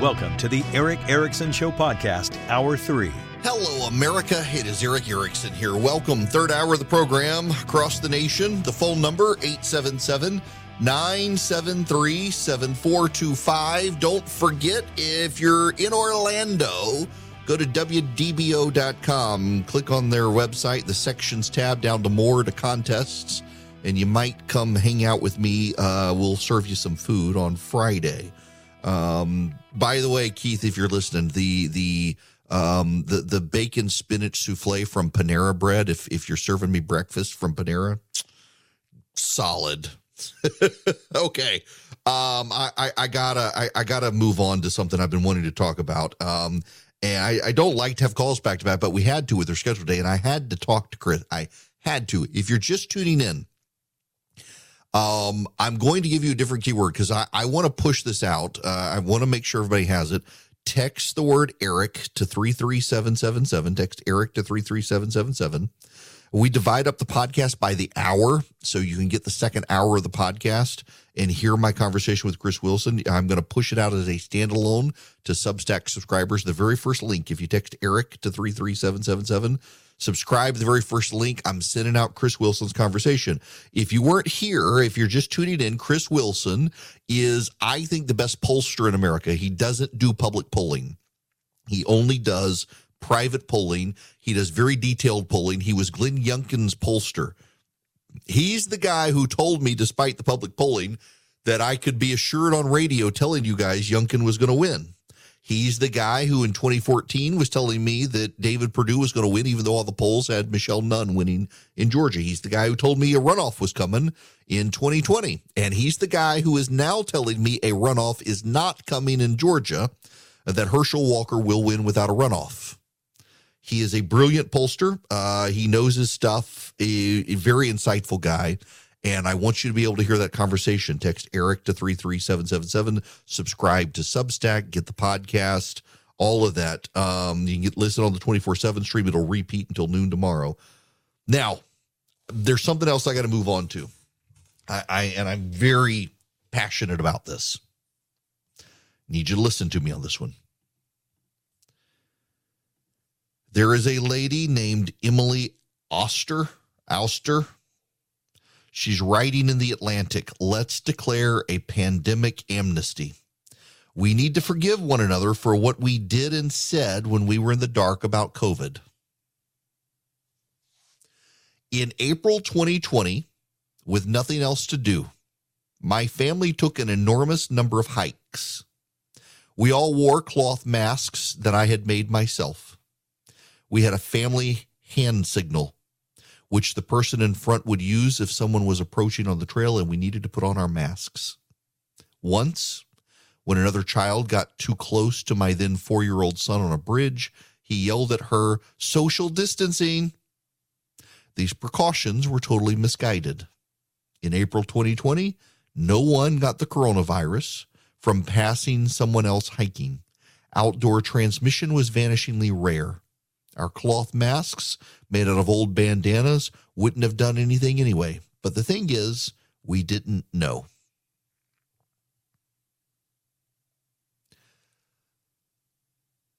Welcome to the Erick Erickson Show Podcast, Hour 3. Hello, America. It is Erick Erickson here. Welcome. Third hour of the program across the nation. The phone number 877 973 7425. Don't forget, if you're in Orlando, go to WDBO.com, click on their website, the sections tab down to more to contests, and you might come hang out with me. Uh, we'll serve you some food on Friday. Um, by the way, Keith, if you're listening, the the um, the the bacon spinach souffle from Panera Bread. If if you're serving me breakfast from Panera, solid. okay, um, I, I, I gotta I, I, gotta move on to something I've been wanting to talk about. Um, and I, I don't like to have calls back to back, but we had to with their schedule day, and I had to talk to Chris. I had to. If you're just tuning in, um, I'm going to give you a different keyword because I, I want to push this out. Uh, I want to make sure everybody has it. Text the word Erick to 33777. Text Erick to 33777. We divide up the podcast by the hour so you can get the second hour of the podcast and hear my conversation with Chris Wilson. I'm going to push it out as a standalone to Substack subscribers. The very first link, if you text Erick to 33777, subscribe the very first link. I'm sending out Chris Wilson's conversation. If you weren't here, if you're just tuning in, Chris Wilson is, I think, the best pollster in America. He doesn't do public polling. He only does private polling. He does very detailed polling. He was Glenn Youngkin's pollster. He's the guy who told me, despite the public polling, that I could be assured on radio telling you guys Youngkin was going to win. He's the guy who in 2014 was telling me that David Perdue was going to win, even though all the polls had Michelle Nunn winning in Georgia. He's the guy who told me a runoff was coming in 2020. And he's the guy who is now telling me a runoff is not coming in Georgia, that Herschel Walker will win without a runoff. He is a brilliant pollster. Uh, he knows his stuff, a, a, very insightful guy. And I want you to be able to hear that conversation. Text Erick to 33777. Subscribe to Substack, get the podcast, all of that. Um, you can get listen on the 24 7 stream. It'll repeat until noon tomorrow. Now, there's something else I got to move on to. I, I and I'm very passionate about this. Need you to listen to me on this one. There is a lady named Emily Oster, Auster. She's writing in the Atlantic, let's declare a pandemic amnesty. We need to forgive one another for what we did and said when we were in the dark about COVID. In April 2020, with nothing else to do, my family took an enormous number of hikes. We all wore cloth masks that I had made myself we had a family hand signal, which the person in front would use if someone was approaching on the trail and we needed to put on our masks. Once, when another child got too close to my then four year old son on a bridge, he yelled at her, social distancing. These precautions were totally misguided. In April 2020, no one got the coronavirus from passing someone else hiking. Outdoor transmission was vanishingly rare. Our cloth masks made out of old bandanas wouldn't have done anything anyway. But the thing is, we didn't know.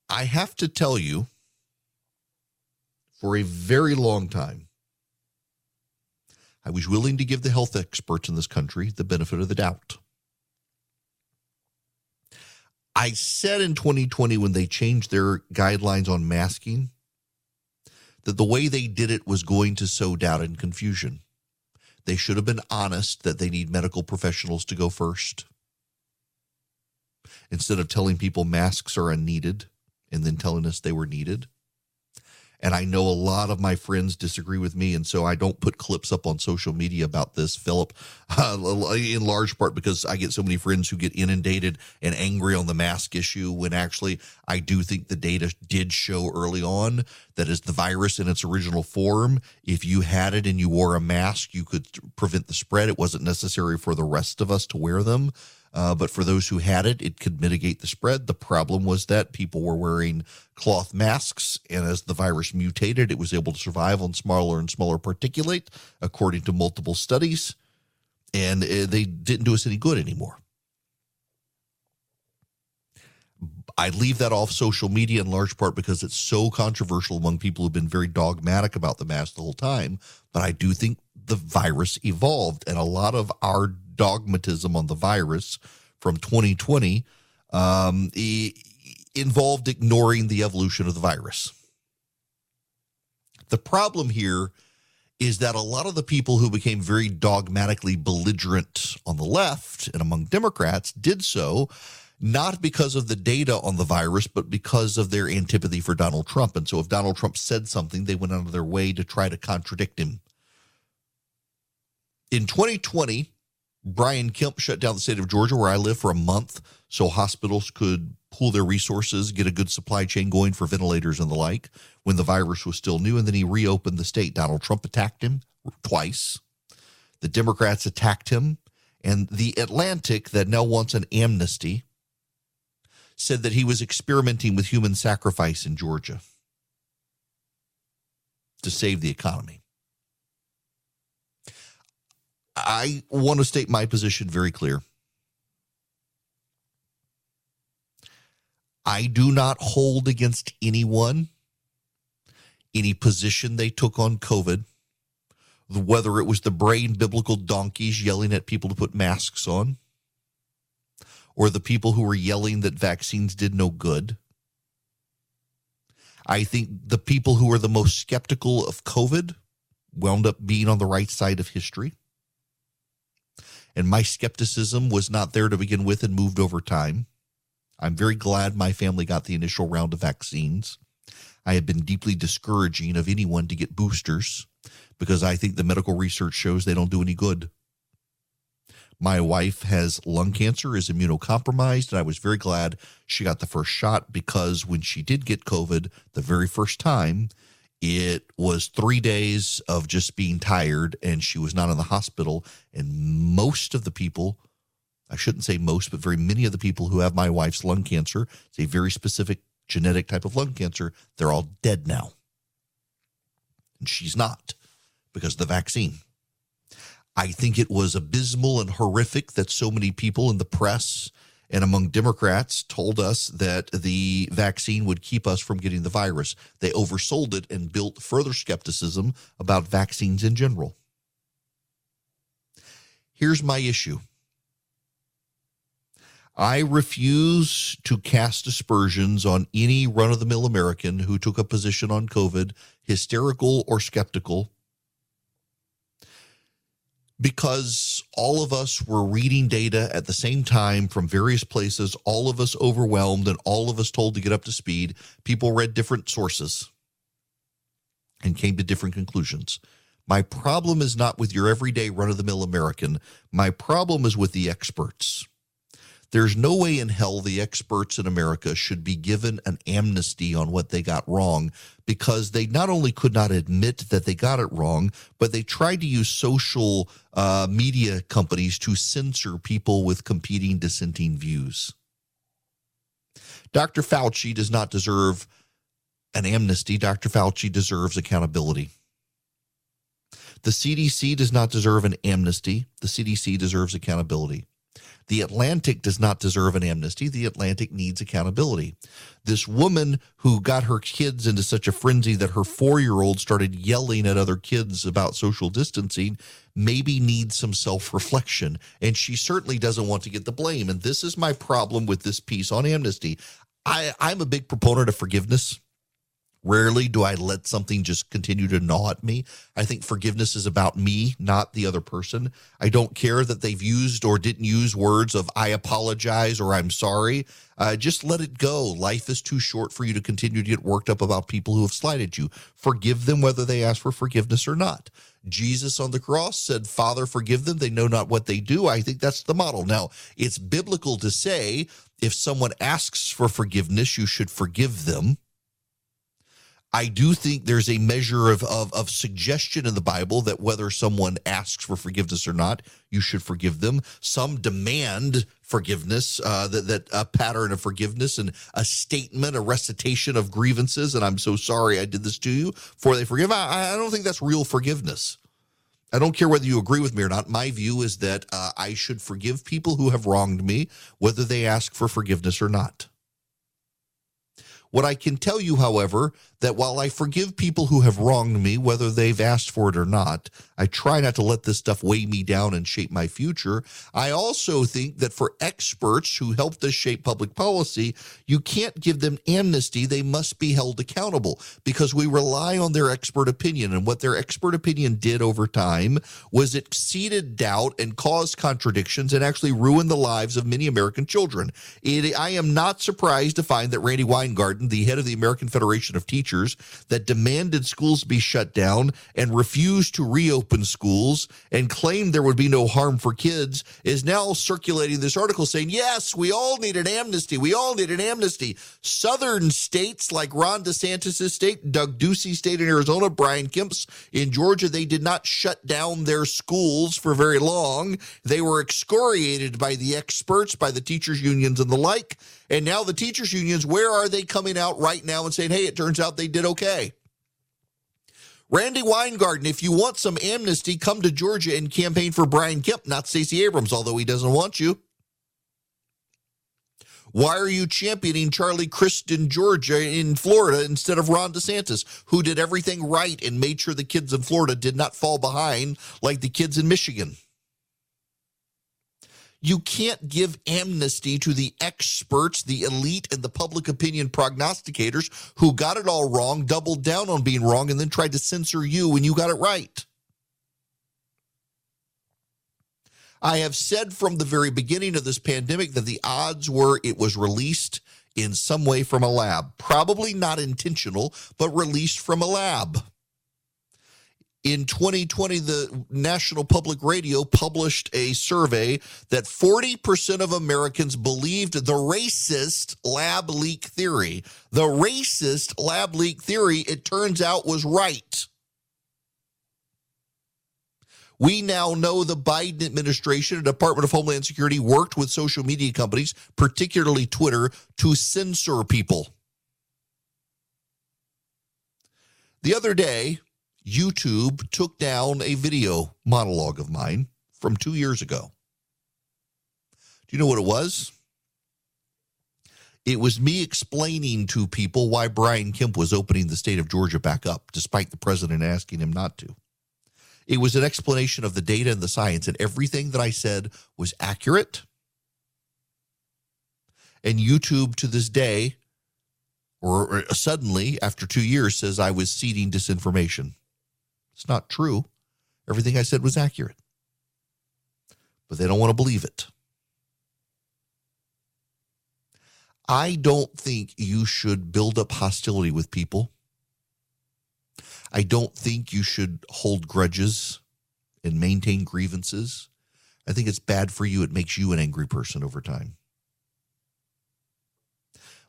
I have to tell you, for a very long time, I was willing to give the health experts in this country the benefit of the doubt. I said in 2020 when they changed their guidelines on masking that the way they did it was going to sow doubt and confusion. They should have been honest that they need medical professionals to go first. Instead of telling people masks are unneeded and then telling us they were needed. And I know a lot of my friends disagree with me. And so I don't put clips up on social media about this, Philip, uh, in large part because I get so many friends who get inundated and angry on the mask issue when actually I do think the data did show early on that as the virus in its original form, if you had it and you wore a mask, you could prevent the spread. It wasn't necessary for the rest of us to wear them. Uh, but for those who had it, it could mitigate the spread. The problem was that people were wearing cloth masks, and as the virus mutated, it was able to survive on smaller and smaller particulate, according to multiple studies, and uh, they didn't do us any good anymore. I leave that off social media in large part because it's so controversial among people who've been very dogmatic about the mask the whole time. But I do think the virus evolved, and a lot of our dogmatism on the virus from 2020 um, involved ignoring the evolution of the virus. The problem here is that a lot of the people who became very dogmatically belligerent on the left and among Democrats did so not because of the data on the virus, but because of their antipathy for Donald Trump. And so if Donald Trump said something, they went out of their way to try to contradict him. In 2020, Brian Kemp shut down the state of Georgia, where I live, for a month so hospitals could pool their resources, get a good supply chain going for ventilators and the like when the virus was still new. And then he reopened the state. Donald Trump attacked him twice. The Democrats attacked him. And the Atlantic, that now wants an amnesty, said that he was experimenting with human sacrifice in Georgia to save the economy. I want to state my position very clear. I do not hold against anyone any position they took on COVID, whether it was the brain biblical donkeys yelling at people to put masks on, or the people who were yelling that vaccines did no good. I think the people who were the most skeptical of COVID wound up being on the right side of history. And my skepticism was not there to begin with and moved over time. I'm very glad my family got the initial round of vaccines. I have been deeply discouraging of anyone to get boosters because I think the medical research shows they don't do any good. My wife has lung cancer, is immunocompromised, and I was very glad she got the first shot because when she did get COVID the very first time, it was three days of just being tired, and she was not in the hospital. And most of the people I shouldn't say most, but very many of the people who have my wife's lung cancer, it's a very specific genetic type of lung cancer, they're all dead now. And she's not because of the vaccine. I think it was abysmal and horrific that so many people in the press and among Democrats told us that the vaccine would keep us from getting the virus. They oversold it and built further skepticism about vaccines in general. Here's my issue I refuse to cast aspersions on any run of the mill American who took a position on COVID, hysterical or skeptical, because all of us were reading data at the same time from various places, all of us overwhelmed, and all of us told to get up to speed. People read different sources and came to different conclusions. My problem is not with your everyday run of the mill American. My problem is with the experts. There's no way in hell the experts in America should be given an amnesty on what they got wrong because they not only could not admit that they got it wrong, but they tried to use social uh, media companies to censor people with competing dissenting views. Dr. Fauci does not deserve an amnesty. Dr. Fauci deserves accountability. The CDC does not deserve an amnesty. The CDC deserves accountability. The Atlantic does not deserve an amnesty. The Atlantic needs accountability. This woman who got her kids into such a frenzy that her four year old started yelling at other kids about social distancing maybe needs some self reflection. And she certainly doesn't want to get the blame. And this is my problem with this piece on amnesty. I, I'm a big proponent of forgiveness. Rarely do I let something just continue to gnaw at me. I think forgiveness is about me, not the other person. I don't care that they've used or didn't use words of I apologize or I'm sorry. Uh, just let it go. Life is too short for you to continue to get worked up about people who have slighted you. Forgive them whether they ask for forgiveness or not. Jesus on the cross said, Father, forgive them. They know not what they do. I think that's the model. Now, it's biblical to say if someone asks for forgiveness, you should forgive them I do think there's a measure of, of, of suggestion in the Bible that whether someone asks for forgiveness or not, you should forgive them. Some demand forgiveness, uh, that that a pattern of forgiveness and a statement, a recitation of grievances, and I'm so sorry I did this to you. For they forgive. I, I don't think that's real forgiveness. I don't care whether you agree with me or not. My view is that uh, I should forgive people who have wronged me, whether they ask for forgiveness or not. What I can tell you, however, that while I forgive people who have wronged me, whether they've asked for it or not, I try not to let this stuff weigh me down and shape my future. I also think that for experts who helped us shape public policy, you can't give them amnesty. They must be held accountable because we rely on their expert opinion. And what their expert opinion did over time was it seeded doubt and caused contradictions and actually ruined the lives of many American children. It, I am not surprised to find that Randi Weingarten, the head of the American Federation of Teachers, that demanded schools be shut down and refused to reopen schools and claimed there would be no harm for kids, is now circulating this article saying, yes, we all need an amnesty. We all need an amnesty. Southern states like Ron DeSantis' state, Doug Ducey's state in Arizona, Brian Kemp's in Georgia, they did not shut down their schools for very long. They were excoriated by the experts, by the teachers' unions and the like. And now the teachers' unions, where are they coming out right now and saying, hey, it turns out they did okay? Randi Weingarten, if you want some amnesty, come to Georgia and campaign for Brian Kemp, not Stacey Abrams, although he doesn't want you. Why are you championing Charlie Crist in Georgia in Florida instead of Ron DeSantis, who did everything right and made sure the kids in Florida did not fall behind like the kids in Michigan? You can't give amnesty to the experts, the elite, and the public opinion prognosticators who got it all wrong, doubled down on being wrong, and then tried to censor you when you got it right. I have said from the very beginning of this pandemic that the odds were it was released in some way from a lab. Probably not intentional, but released from a lab. In 2020, the National Public Radio published a survey that 40% of Americans believed the racist lab leak theory. The racist lab leak theory, it turns out, was right. We now know the Biden administration and Department of Homeland Security worked with social media companies, particularly Twitter, to censor people. The other day, YouTube took down a video monologue of mine from two years ago. Do you know what it was? It was me explaining to people why Brian Kemp was opening the state of Georgia back up, despite the president asking him not to. It was an explanation of the data and the science, and everything that I said was accurate. And YouTube to this day, or, or suddenly after two years, says I was seeding disinformation. It's not true. Everything I said was accurate. But they don't want to believe it. I don't think you should build up hostility with people I don't think you should hold grudges and maintain grievances. I think it's bad for you. It makes you an angry person over time.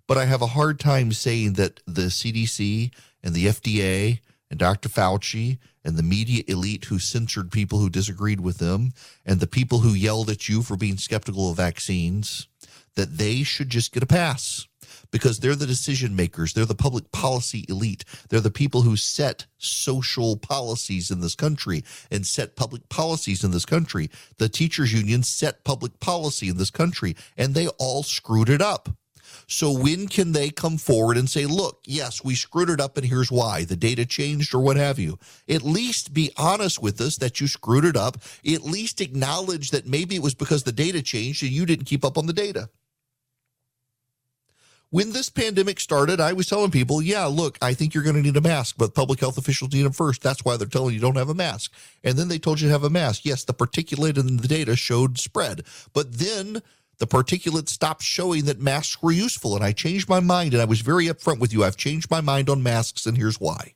But I have a hard time saying that the CDC and the FDA and Dr. Fauci and the media elite who censored people who disagreed with them and the people who yelled at you for being skeptical of vaccines, that they should just get a pass because they're the decision makers. They're the public policy elite. They're the people who set social policies in this country and set public policies in this country. The teachers union set public policy in this country and they all screwed it up. So when can they come forward and say, look, yes, we screwed it up and here's why the data changed or what have you? At least be honest with us that you screwed it up. At least acknowledge that maybe it was because the data changed and you didn't keep up on the data when this pandemic started, I was telling people, yeah, look, I think you're going to need a mask, but public health officials need them first. That's why they're telling you don't have a mask. And then they told you to have a mask. Yes, the particulate in the data showed spread, but then the particulate stopped showing that masks were useful. And I changed my mind, and I was very upfront with you. I've changed my mind on masks, and here's why.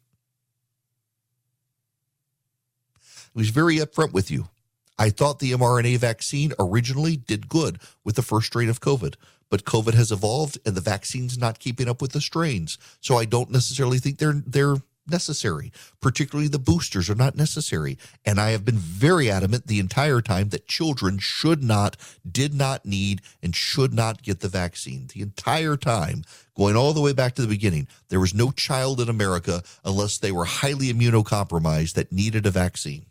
I was very upfront with you. I thought the mRNA vaccine originally did good with the first strain of COVID but COVID has evolved and the vaccine's not keeping up with the strains. So I don't necessarily think they're they're necessary. Particularly the boosters are not necessary. And I have been very adamant the entire time that children should not, did not need, and should not get the vaccine. The entire time, going all the way back to the beginning, there was no child in America unless they were highly immunocompromised that needed a vaccine.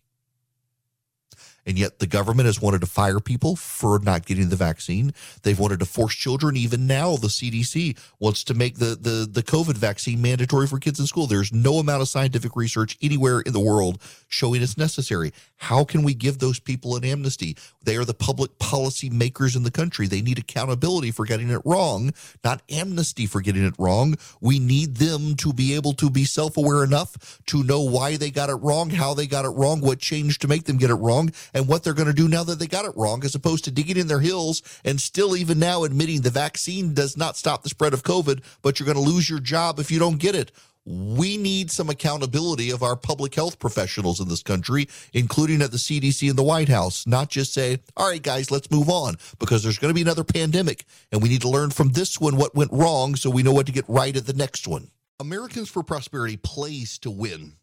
And yet the government has wanted to fire people for not getting the vaccine. They've wanted to force children. Even now, the CDC wants to make the, the, the COVID vaccine mandatory for kids in school. There's no amount of scientific research anywhere in the world showing it's necessary. How can we give those people an amnesty? They are the public policy makers in the country. They need accountability for getting it wrong, not amnesty for getting it wrong. We need them to be able to be self aware enough to know why they got it wrong, how they got it wrong, what changed to make them get it wrong, and what they're going to do now that they got it wrong, as opposed to digging in their heels and still, even now, admitting the vaccine does not stop the spread of COVID, but you're going to lose your job if you don't get it we need some accountability of our public health professionals in this country, including at the CDC and the White House, not just say, all right, guys, let's move on because there's going to be another pandemic and we need to learn from this one what went wrong so we know what to get right at the next one. Americans for Prosperity plays to win.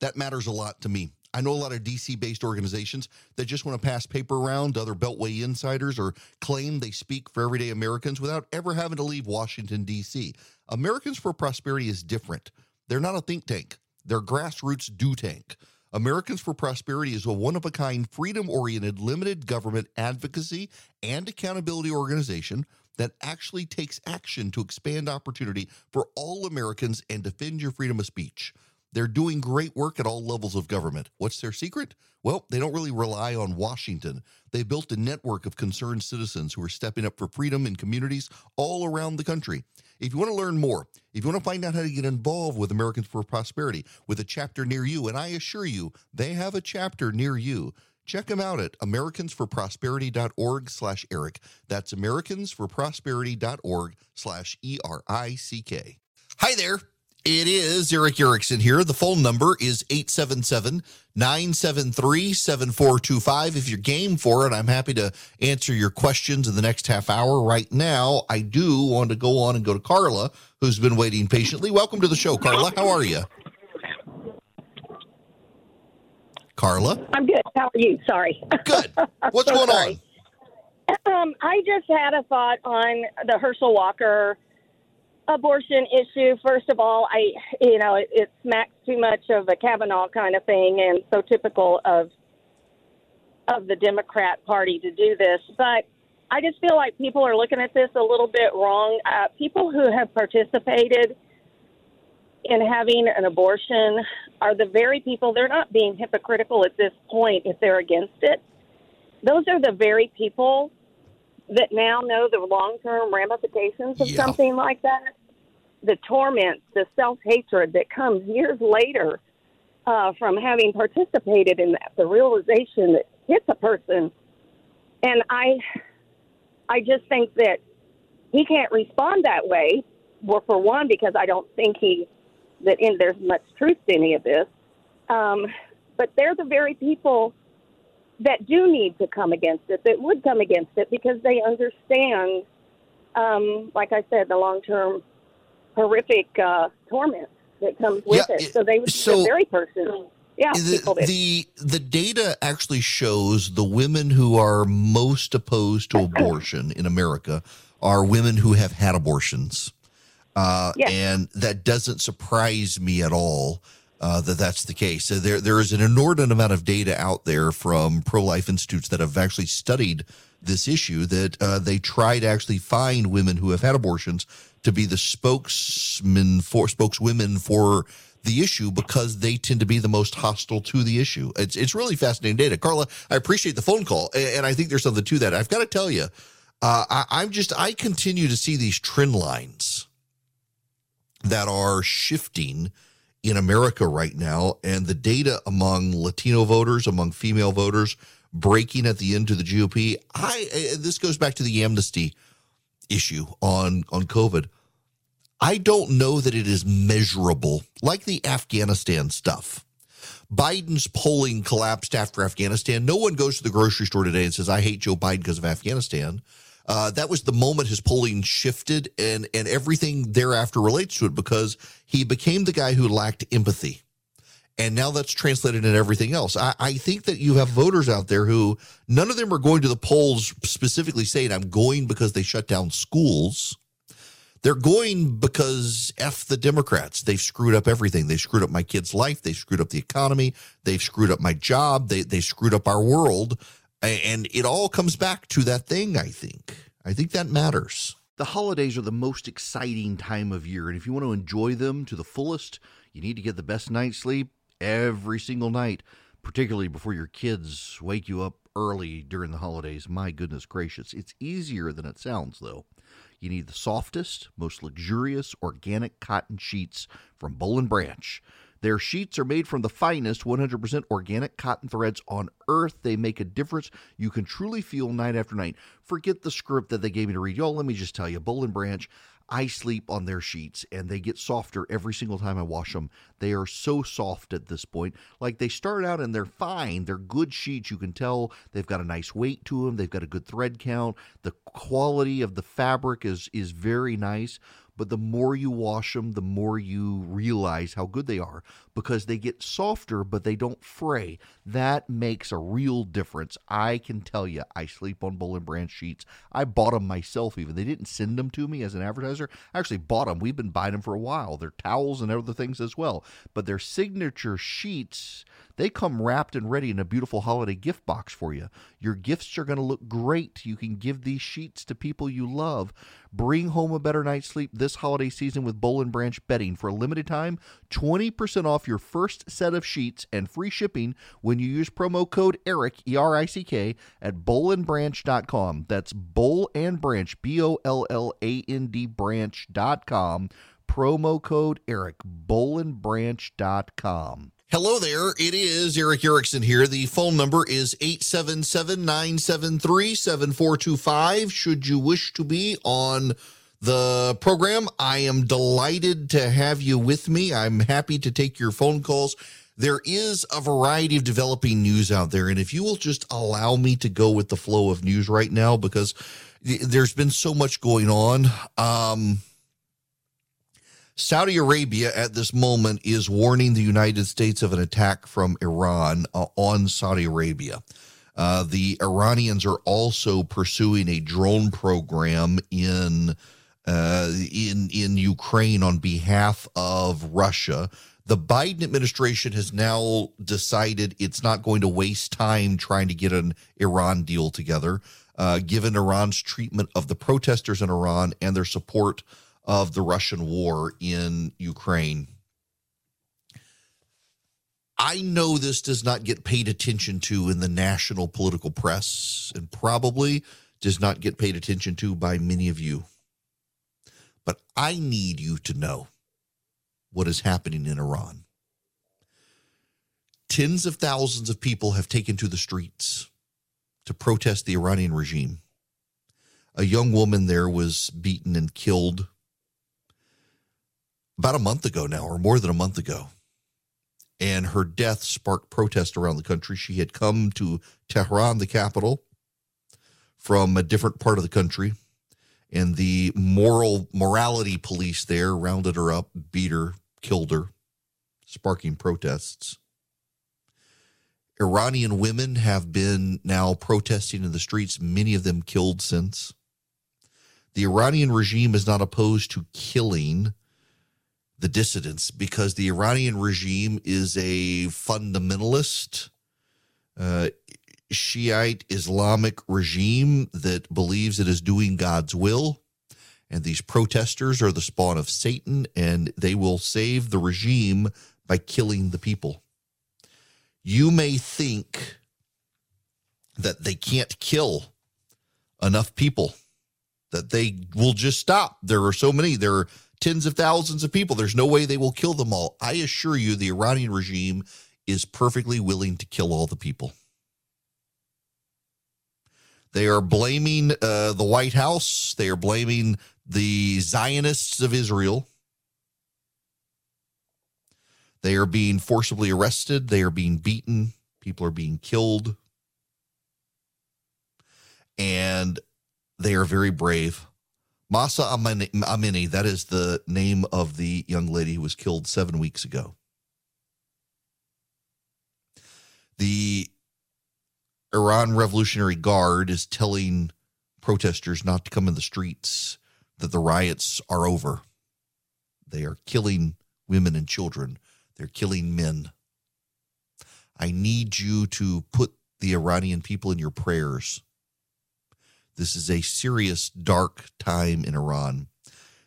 That matters a lot to me. I know a lot of DC based organizations that just want to pass paper around to other Beltway insiders or claim they speak for everyday Americans without ever having to leave Washington, D.C. Americans for Prosperity is different. They're not a think tank, they're grassroots do tank. Americans for Prosperity is a one of a kind, freedom oriented, limited government advocacy and accountability organization that actually takes action to expand opportunity for all Americans and defend your freedom of speech. They're doing great work at all levels of government. What's their secret? Well, they don't really rely on Washington. They built a network of concerned citizens who are stepping up for freedom in communities all around the country. If you want to learn more, if you want to find out how to get involved with Americans for Prosperity with a chapter near you, and I assure you, they have a chapter near you. Check them out at americansforprosperity.org slash Erick. That's americansforprosperity.org slash E-R-I-C-K. Hi there. It is Erick Erickson here. The phone number is 877 973 7425. If you're game for it, I'm happy to answer your questions in the next half hour. Right now, I do want to go on and go to Carla, who's been waiting patiently. Welcome to the show, Carla. How are you? Carla? I'm good. How are you? Sorry. Good. What's so going sorry. on? Um, I just had a thought on the Herschel Walker abortion issue, first of all, I you know it, it smacks too much of a Kavanaugh kind of thing, and so typical of of the Democrat Party to do this. But I just feel like people are looking at this a little bit wrong. Uh, people who have participated in having an abortion are the very people. They're not being hypocritical at this point if they're against it. Those are the very people that now know the long term ramifications of yeah. something like that the torment, the self hatred that comes years later uh, from having participated in that, the realization that hits a person. And I, I just think that he can't respond that way. Well, for one, because I don't think he that in there's much truth to any of this. Um, but they're the very people that do need to come against it, that would come against it because they understand, um, like I said, the long term horrific uh, torment that comes with yeah, it. So they would so, the very person. Yeah, the, the the data actually shows the women who are most opposed to abortion in America are women who have had abortions, uh, yes. and that doesn't surprise me at all. Uh, that that's the case. So there there is an inordinate amount of data out there from pro life institutes that have actually studied this issue. That uh, they try to actually find women who have had abortions to be the spokesman for spokeswomen for the issue because they tend to be the most hostile to the issue. It's it's really fascinating data, Carla. I appreciate the phone call, and I think there's something to that. I've got to tell you, uh, I, I'm just I continue to see these trend lines that are shifting in America right now, and the data among Latino voters, among female voters, breaking at the end to the GOP. I this goes back to the amnesty issue on on COVID. I don't know that it is measurable like the Afghanistan stuff. Biden's polling collapsed after Afghanistan. No one goes to the grocery store today and says, I hate Joe Biden because of Afghanistan. Uh, that was the moment his polling shifted, and, and everything thereafter relates to it because he became the guy who lacked empathy. And now that's translated in everything else. I, I, think that you have voters out there who none of them are going to the polls specifically saying, I'm going because they shut down schools. They're going because F the Democrats. They've screwed up everything. They screwed up my kid's life. They screwed up the economy. They've screwed up my job. They, they screwed up our world. And it all comes back to that thing, I think. I think that matters. The holidays are the most exciting time of year. And if you want to enjoy them to the fullest, you need to get the best night's sleep every single night, particularly before your kids wake you up early during the holidays. My goodness gracious. It's easier than it sounds, though. You need the softest, most luxurious organic cotton sheets from Boll & Branch. Their sheets are made from the finest 100% organic cotton threads on earth. They make a difference. You can truly feel night after night. Forget the script that they gave me to read. Y'all, let me just tell you, Boll & Branch, I sleep on their sheets and they get softer every single time I wash them. They are so soft at this point. Like they start out and they're fine. They're good sheets. You can tell they've got a nice weight to them. They've got a good thread count. The quality of the fabric is is very nice but the more you wash them, the more you realize how good they are because they get softer, but they don't fray. That makes a real difference. I can tell you, I sleep on Boll & Branch sheets. I bought them myself, even. They didn't send them to me as an advertiser. I actually bought them. We've been buying them for a while. They're towels and other things as well. But their signature sheets they come wrapped and ready in a beautiful holiday gift box for you. Your gifts are going to look great. You can give these sheets to people you love. Bring home a better night's sleep this holiday season with Boll & Branch bedding. For a limited time, 20% off your first set of sheets and free shipping when you use promo code ERICK, E R I C K, at bollandbranch.com. That's Boll and Branch, B O L L A N D branch.com. Promo code ERICK, bollandbranch.com. Hello there. It is Erick Erickson here. The phone number is 877 973 7425. Should you wish to be on the program, I am delighted to have you with me. I'm happy to take your phone calls. There is a variety of developing news out there. And if you will just allow me to go with the flow of news right now, because there's been so much going on. Um, Saudi Arabia at this moment is warning the United States of an attack from Iran uh, on Saudi Arabia. Uh, the Iranians are also pursuing a drone program in uh, in in Ukraine on behalf of Russia. The Biden administration has now decided it's not going to waste time trying to get an Iran deal together, uh, given Iran's treatment of the protesters in Iran and their support of the Russian war in Ukraine. I know this does not get paid attention to in the national political press and probably does not get paid attention to by many of you. But I need you to know what is happening in Iran. Tens of thousands of people have taken to the streets to protest the Iranian regime. A young woman there was beaten and killed about a month ago now, or more than a month ago. And her death sparked protest around the country. She had come to Tehran, the capital, from a different part of the country. And the moral morality police there rounded her up, beat her, killed her, sparking protests. Iranian women have been now protesting in the streets, many of them killed since. The Iranian regime is not opposed to killing the dissidents because the Iranian regime is a fundamentalist, uh, Shiite Islamic regime that believes it is doing God's will. And these protesters are the spawn of Satan, and they will save the regime by killing the people. You may think that they can't kill enough people, that they will just stop. There are so many. There are tens of thousands of people. There's no way they will kill them all. I assure you, the Iranian regime is perfectly willing to kill all the people. They are blaming uh, the White House. They are blaming the Zionists of Israel. They are being forcibly arrested. They are being beaten. People are being killed. And they are very brave. Amini, Amini, that is the name of the young lady who was killed seven weeks ago. The Iran Revolutionary Guard is telling protesters not to come in the streets that the riots are over. They are killing women and children, they're killing men. I need you to put the Iranian people in your prayers. This is a serious, dark time in Iran.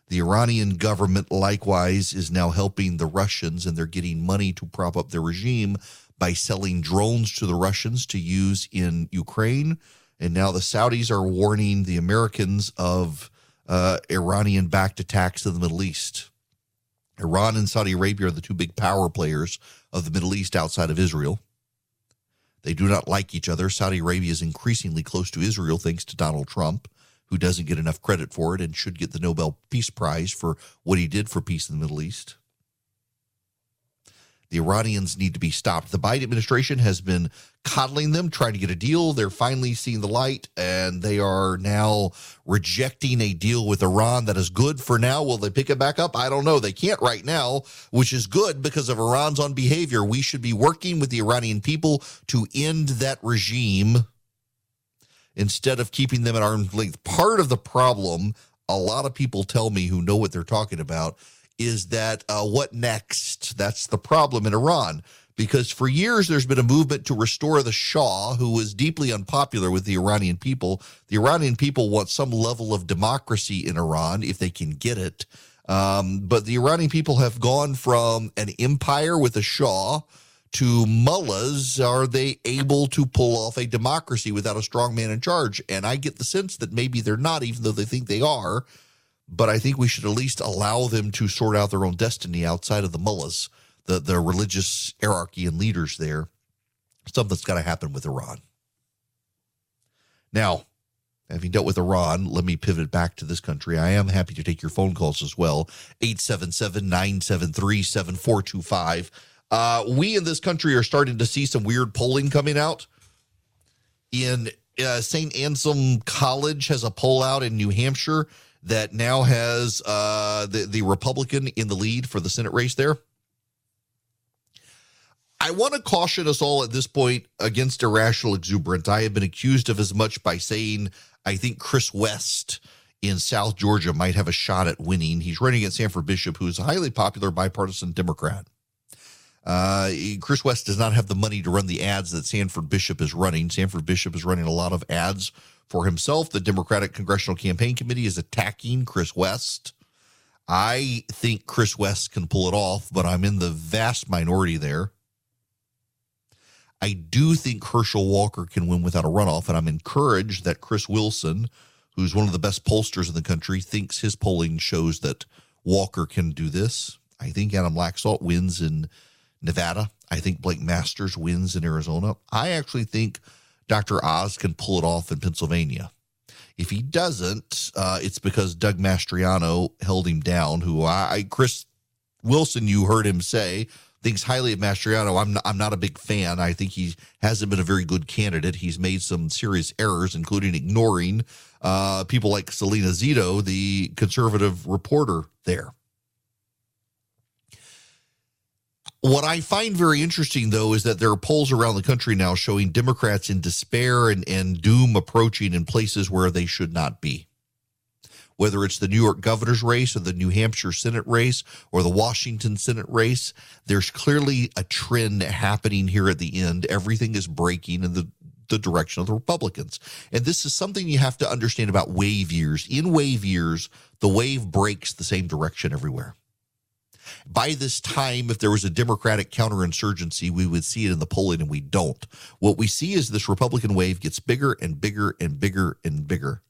The Iranian government, likewise, is now helping the Russians, and they're getting money to prop up their regime by selling drones to the Russians to use in Ukraine. And now the Saudis are warning the Americans of uh, Iranian backed attacks in the Middle East. Iran and Saudi Arabia are the two big power players of the Middle East outside of Israel. They do not like each other. Saudi Arabia is increasingly close to Israel thanks to Donald Trump, who doesn't get enough credit for it and should get the Nobel Peace Prize for what he did for peace in the Middle East. The Iranians need to be stopped. The Biden administration has been coddling them, trying to get a deal. They're finally seeing the light, and they are now rejecting a deal with Iran that is good for now. Will they pick it back up? I don't know. They can't right now, which is good because of Iran's own behavior. We should be working with the Iranian people to end that regime instead of keeping them at arm's length. Part of the problem, a lot of people tell me who know what they're talking about, is that uh, what next? That's the problem in Iran. Because for years there's been a movement to restore the Shah, who was deeply unpopular with the Iranian people. The Iranian people want some level of democracy in Iran if they can get it. Um, but the Iranian people have gone from an empire with a Shah to mullahs. Are they able to pull off a democracy without a strong man in charge? And I get the sense that maybe they're not, even though they think they are but I think we should at least allow them to sort out their own destiny outside of the mullahs, the, the religious hierarchy and leaders there. Something's got to happen with Iran. Now, having dealt with Iran, let me pivot back to this country. I am happy to take your phone calls as well. 877 973 7425. Uh, we in this country are starting to see some weird polling coming out. In uh, St. Anselm College has a poll out in New Hampshire that now has uh, the, the Republican in the lead for the Senate race there. I want to caution us all at this point against irrational exuberance. I have been accused of as much by saying I think Chris West in South Georgia might have a shot at winning. He's running against Sanford Bishop, who is a highly popular bipartisan Democrat. Uh, Chris West does not have the money to run the ads that Sanford Bishop is running. Sanford Bishop is running a lot of ads for himself. The Democratic Congressional Campaign Committee is attacking Chris West. I think Chris West can pull it off, but I'm in the vast minority there. I do think Herschel Walker can win without a runoff, and I'm encouraged that Chris Wilson, who's one of the best pollsters in the country, thinks his polling shows that Walker can do this. I think Adam Laxalt wins in Nevada. I think Blake Masters wins in Arizona. I actually think Dr. Oz can pull it off in Pennsylvania. If he doesn't, uh, it's because Doug Mastriano held him down. Who I, Chris Wilson, you heard him say, thinks highly of Mastriano. I'm not, I'm not a big fan. I think he hasn't been a very good candidate. He's made some serious errors, including ignoring uh, people like Salena Zito, the conservative reporter there. What I find very interesting, though, is that there are polls around the country now showing Democrats in despair and, and doom approaching in places where they should not be. Whether it's the New York governor's race or the New Hampshire Senate race or the Washington Senate race, there's clearly a trend happening here at the end. Everything is breaking in the the direction of the Republicans. And this is something you have to understand about wave years. In wave years, the wave breaks the same direction everywhere. By this time, if there was a Democratic counterinsurgency, we would see it in the polling, and we don't. What we see is this Republican wave gets bigger and bigger and bigger and bigger.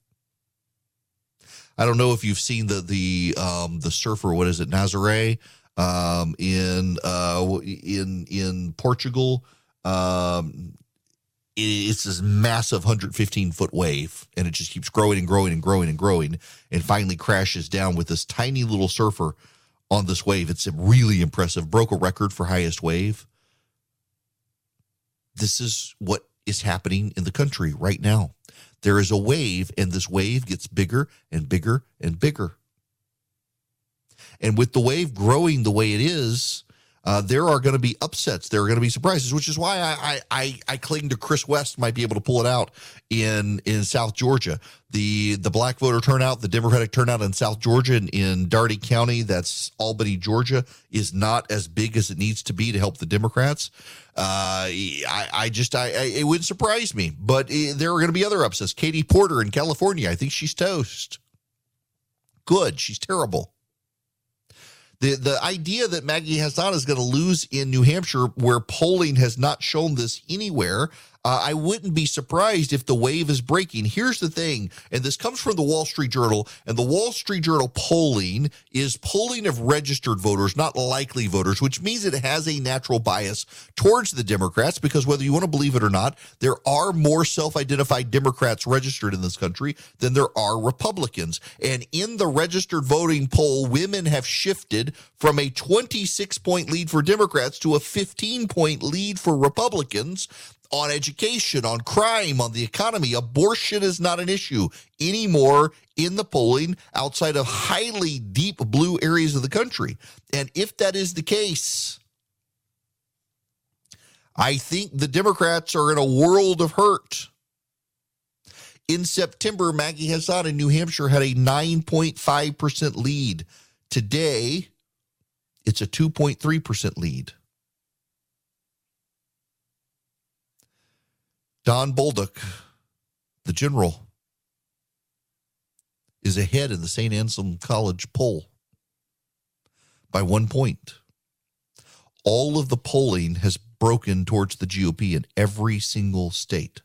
I don't know if you've seen the the um, the surfer. What is it, Nazaré, um, in uh, in in Portugal. Um, it's this massive 115 foot wave, and it just keeps growing and growing and growing and growing, and finally crashes down with this tiny little surfer on this wave. It's really impressive. Broke a record for highest wave. This is what is happening in the country right now. There is a wave, and this wave gets bigger and bigger and bigger. And with the wave growing the way it is, Uh, there are going to be upsets. There are going to be surprises, which is why I, I, I cling to Chris West might be able to pull it out in in South Georgia. The the black voter turnout, the Democratic turnout in South Georgia in, in Dougherty County, that's Albany, Georgia, is not as big as it needs to be to help the Democrats. Uh, I, I just I, I it wouldn't surprise me, but it, there are going to be other upsets. Katie Porter in California, I think she's toast. Good, she's terrible the the idea that Maggie Hassan is going to lose in New Hampshire, where polling has not shown this anywhere, uh, I wouldn't be surprised if the wave is breaking. Here's the thing, and this comes from the Wall Street Journal, and the Wall Street Journal polling is polling of registered voters, not likely voters, which means it has a natural bias towards the Democrats because whether you want to believe it or not, there are more self identified Democrats registered in this country than there are Republicans. And in the registered voting poll, women have shifted from a 26 point lead for Democrats to a 15 point lead for Republicans on education, on crime, on the economy. Abortion is not an issue anymore in the polling outside of highly deep blue areas of the country. And if that is the case, I think the Democrats are in a world of hurt. In September, Maggie Hassan in New Hampshire had a 9.5% lead. Today, it's a 2.3% lead. Don Bolduc, the general, is ahead in the St. Anselm College poll by one point. All of the polling has broken towards the GOP in every single state.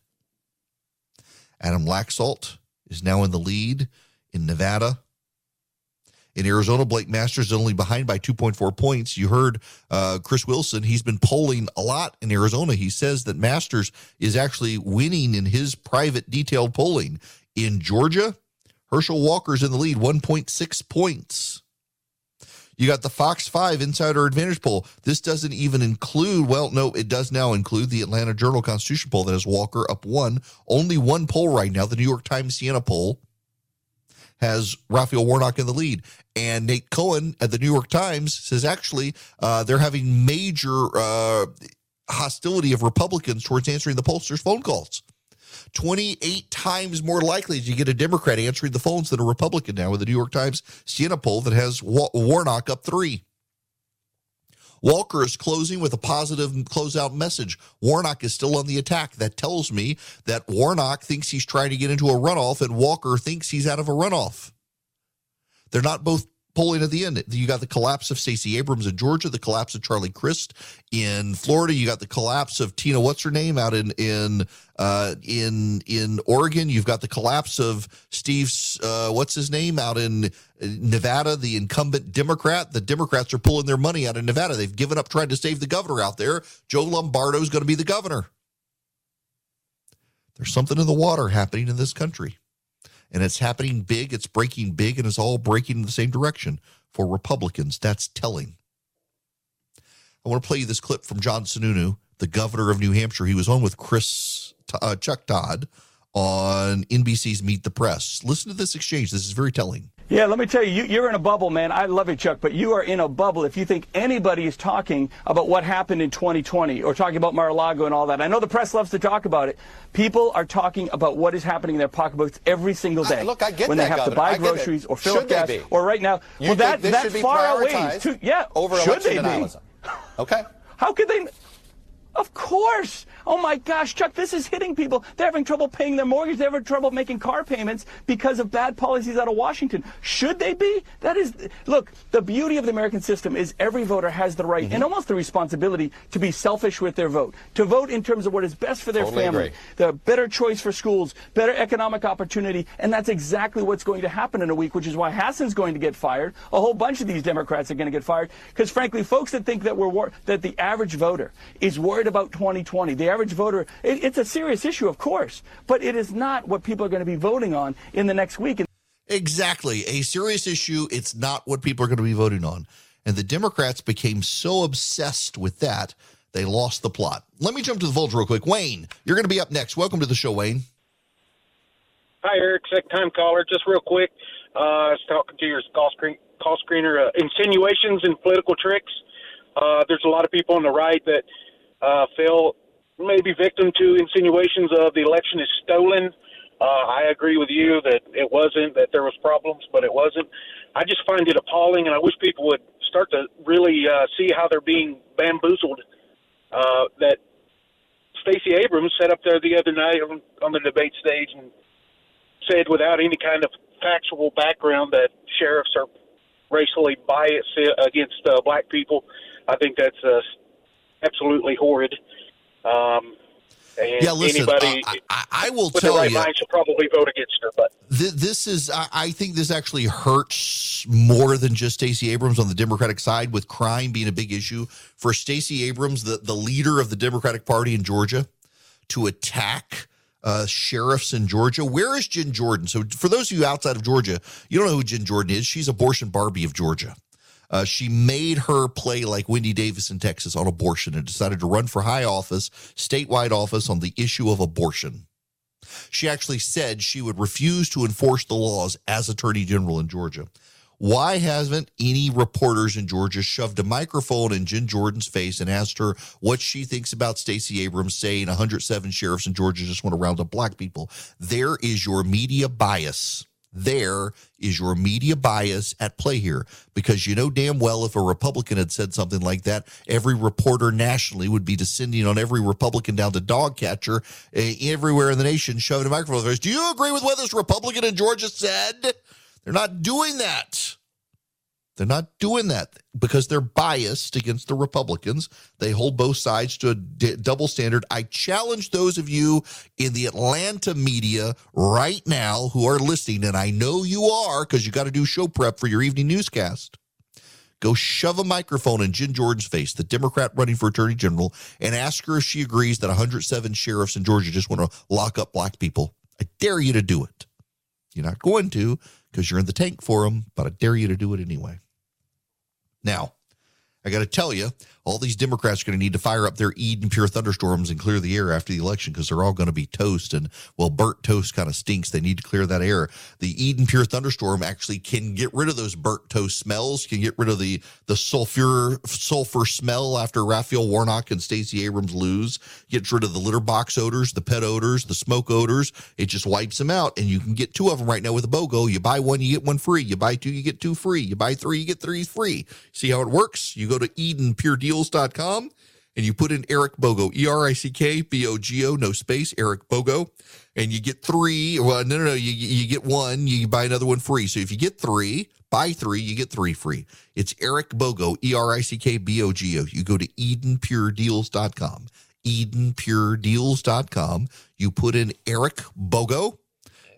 Adam Laxalt is now in the lead in Nevada, in Arizona, Blake Masters is only behind by 2.4 points. You heard uh, Chris Wilson. He's been polling a lot in Arizona. He says that Masters is actually winning in his private detailed polling. In Georgia, Herschel Walker's in the lead, 1.6 points. You got the Fox 5 Insider Advantage poll. This doesn't even include, well, no, it does now include the Atlanta Journal Constitution poll that has Walker up one. Only one poll right now, the New York Times Siena poll has Raphael Warnock in the lead. And Nate Cohn at the New York Times says actually uh, they're having major uh, hostility of Republicans towards answering the pollsters' phone calls. 28 times more likely to get a Democrat answering the phones than a Republican now with the New York Times Siena poll that has Warnock up three. Walker is closing with a positive closeout message. Warnock is still on the attack. That tells me that Warnock thinks he's trying to get into a runoff and Walker thinks he's out of a runoff. They're not both polling at the end. You got the collapse of Stacey Abrams in Georgia, the collapse of Charlie Crist in Florida. You got the collapse of Tina, what's her name, out in in uh, in in Oregon. You've got the collapse of Steve's uh, what's his name out in Nevada, the incumbent Democrat. The Democrats are pulling their money out of Nevada. They've given up trying to save the governor out there. Joe Lombardo is going to be the governor. There's something in the water happening in this country and it's happening big, it's breaking big, and it's all breaking in the same direction for Republicans. That's telling. I want to play you this clip from John Sununu, the governor of New Hampshire. He was on with Chris uh, Chuck Todd on NBC's Meet the Press. Listen to this exchange. This is very telling. Yeah, let me tell you, you, are in a bubble, man. I love you, Chuck, but you are in a bubble if you think anybody is talking about what happened in 2020 or talking about Mar-a-Lago and all that. I know the press loves to talk about it. People are talking about what is happening in their pocketbooks every single day. I, look, I get when that, they have Governor. to buy groceries or fill up gas or right now. You well, that that's far away. To, yeah, over should election they denialism. Be? Okay. How could they? Of course. Oh my gosh, Chuck, this is hitting people. They're having trouble paying their mortgage. They're having trouble making car payments because of bad policies out of Washington. Should they be? That is, look, the beauty of the American system is every voter has the right mm-hmm. and almost the responsibility to be selfish with their vote, to vote in terms of what is best for their totally family, agree. the better choice for schools, better economic opportunity. And that's exactly what's going to happen in a week, which is why Hassan's going to get fired. A whole bunch of these Democrats are going to get fired because, frankly, folks that think that we're that the average voter is worried about 2020, the average voter, it, it's a serious issue, of course, but it is not what people are going to be voting on in the next week. Exactly. A serious issue. It's not what people are going to be voting on. And the Democrats became so obsessed with that, they lost the plot. Let me jump to the Vulture real quick. Wayne, you're going to be up next. Welcome to the show, Wayne. Hi, Erick. Second time caller. Just real quick. Uh, I was talking to your call, screen, call screener. Uh, insinuations and political tricks. Uh, there's a lot of people on the right that uh, feel maybe victim to insinuations of the election is stolen. Uh, I agree with you that it wasn't, that there was problems, but it wasn't. I just find it appalling, and I wish people would start to really uh, see how they're being bamboozled. Uh, that Stacey Abrams sat up there the other night on, on the debate stage and said, without any kind of factual background, that sheriffs are racially biased against uh, black people. I think that's uh, absolutely horrid. Um, yeah, listen, anybody uh, I, I, will with tell the right you, mind should probably vote against her. But th- this is, I, I, think, this actually hurts more than just Stacey Abrams on the Democratic side, with crime being a big issue for Stacey Abrams, the the leader of the Democratic Party in Georgia, to attack. Uh, sheriffs in Georgia. Where is Jen Jordan? So, for those of you outside of Georgia, you don't know who Jen Jordan is. She's abortion Barbie of Georgia. Uh, she made her play like Wendy Davis in Texas on abortion and decided to run for high office, statewide office on the issue of abortion. She actually said she would refuse to enforce the laws as Attorney General in Georgia. Why haven't any reporters in Georgia shoved a microphone in Jen Jordan's face and asked her what she thinks about Stacey Abrams saying 107 sheriffs in Georgia just want to round up black people? There is your media bias there is your media bias at play here because you know damn well if a Republican had said something like that, every reporter nationally would be descending on every Republican down to dog catcher uh, everywhere in the nation, shoving a microphone. Do you agree with what this Republican in Georgia said? They're not doing that. They're not doing that because they're biased against the Republicans. They hold both sides to a d- double standard. I challenge those of you in the Atlanta media right now who are listening, and I know you are because you got to do show prep for your evening newscast. Go shove a microphone in Jen Jordan's face, the Democrat running for Attorney General, and ask her if she agrees that 107 sheriffs in Georgia just want to lock up black people. I dare you to do it. You're not going to because you're in the tank for them, but I dare you to do it anyway. Now, I got to tell you, all these Democrats are going to need to fire up their Eden Pure thunderstorms and clear the air after the election because they're all going to be toast. And well, burnt toast kind of stinks. They need to clear that air. The Eden Pure thunderstorm actually can get rid of those burnt toast smells, can get rid of the the sulfur sulfur smell after Raphael Warnock and Stacey Abrams lose. Gets rid of the litter box odors, the pet odors, the smoke odors. It just wipes them out. And you can get two of them right now with a BOGO. You buy one, you get one free. You buy two, you get two free. You buy three, you get three free. See how it works? You go to EdenPureDeals.com and you put in Erick Bogo, E R I C K B O G O, no space, Erick Bogo, and you get three. Well, no, no, no, you, you get one, you buy another one free. So if you get three, buy three, you get three free. It's Erick Bogo, E R I C K B O G O. You go to EdenPureDeals.com, EdenPureDeals.com. You put in Erick Bogo,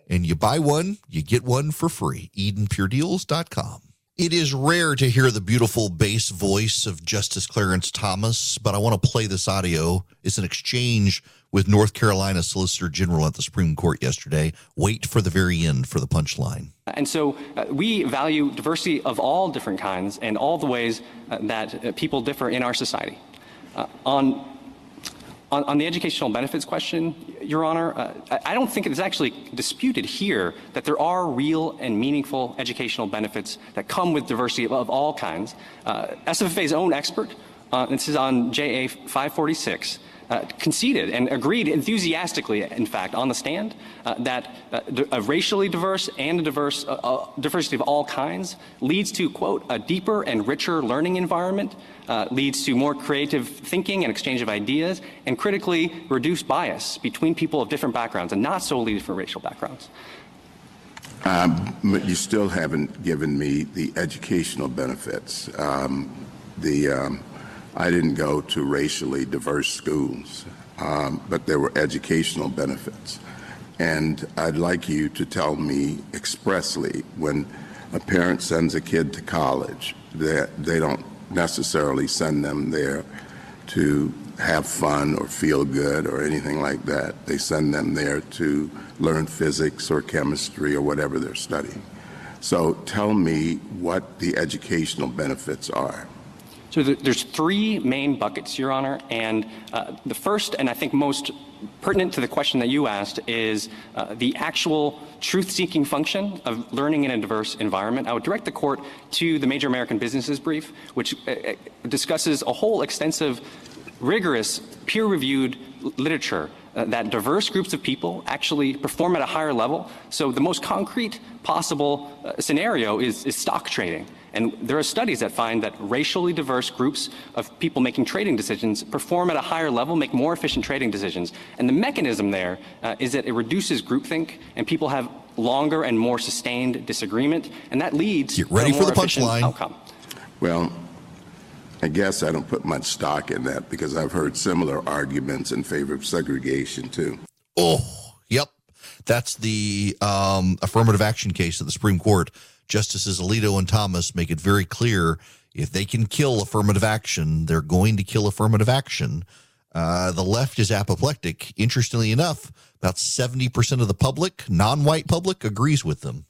and you buy one, you get one for free. EdenPureDeals.com. It is rare to hear the beautiful bass voice of Justice Clarence Thomas, but I want to play this audio. It's an exchange with North Carolina Solicitor General at the Supreme Court yesterday. Wait for the very end for the punchline. And so uh, we value diversity of all different kinds and all the ways uh, that uh, people differ in our society. Uh, on on, the educational benefits question, Your Honor, uh, I don't think it is actually disputed here that there are real and meaningful educational benefits that come with diversity of, all kinds. Uh, SFFA's own expert, uh, this is on JA 546, uh, conceded and agreed enthusiastically, in fact, on the stand, uh, that uh, a racially diverse and a diverse uh, uh, diversity of all kinds leads to, quote, a deeper and richer learning environment, uh, leads to more creative thinking and exchange of ideas, and critically reduce bias between people of different backgrounds and not solely different racial backgrounds. Um, but you still haven't given me the educational benefits. Um, the um, I didn't go to racially diverse schools, um, but there were educational benefits. And I'd like you to tell me expressly when a parent sends a kid to college that they don't necessarily send them there to have fun or feel good or anything like that. They send them there to learn physics or chemistry or whatever they're studying. So tell me what the educational benefits are. So there's three main buckets, Your Honor, and uh, the first, and I think most pertinent to the question that you asked, is uh, the actual truth-seeking function of learning in a diverse environment. I would direct the court to the Major American Businesses brief, which uh, discusses a whole extensive, rigorous, peer-reviewed literature that diverse groups of people actually perform at a higher level. So the most concrete possible scenario is stock trading. And there are studies that find that racially diverse groups of people making trading decisions perform at a higher level, make more efficient trading decisions. And the mechanism there uh, is that it reduces groupthink and people have longer and more sustained disagreement. And that leads Get ready to a for more the efficient punchline. outcome. Well, I guess I don't put much stock in that because I've heard similar arguments in favor of segregation too. Oh, yep. That's the um, affirmative action case of the Supreme Court Justices Alito and Thomas make it very clear if they can kill affirmative action, they're going to kill affirmative action. Uh, the left is apoplectic. Interestingly enough, about 70% of the public, non white public, agrees with them.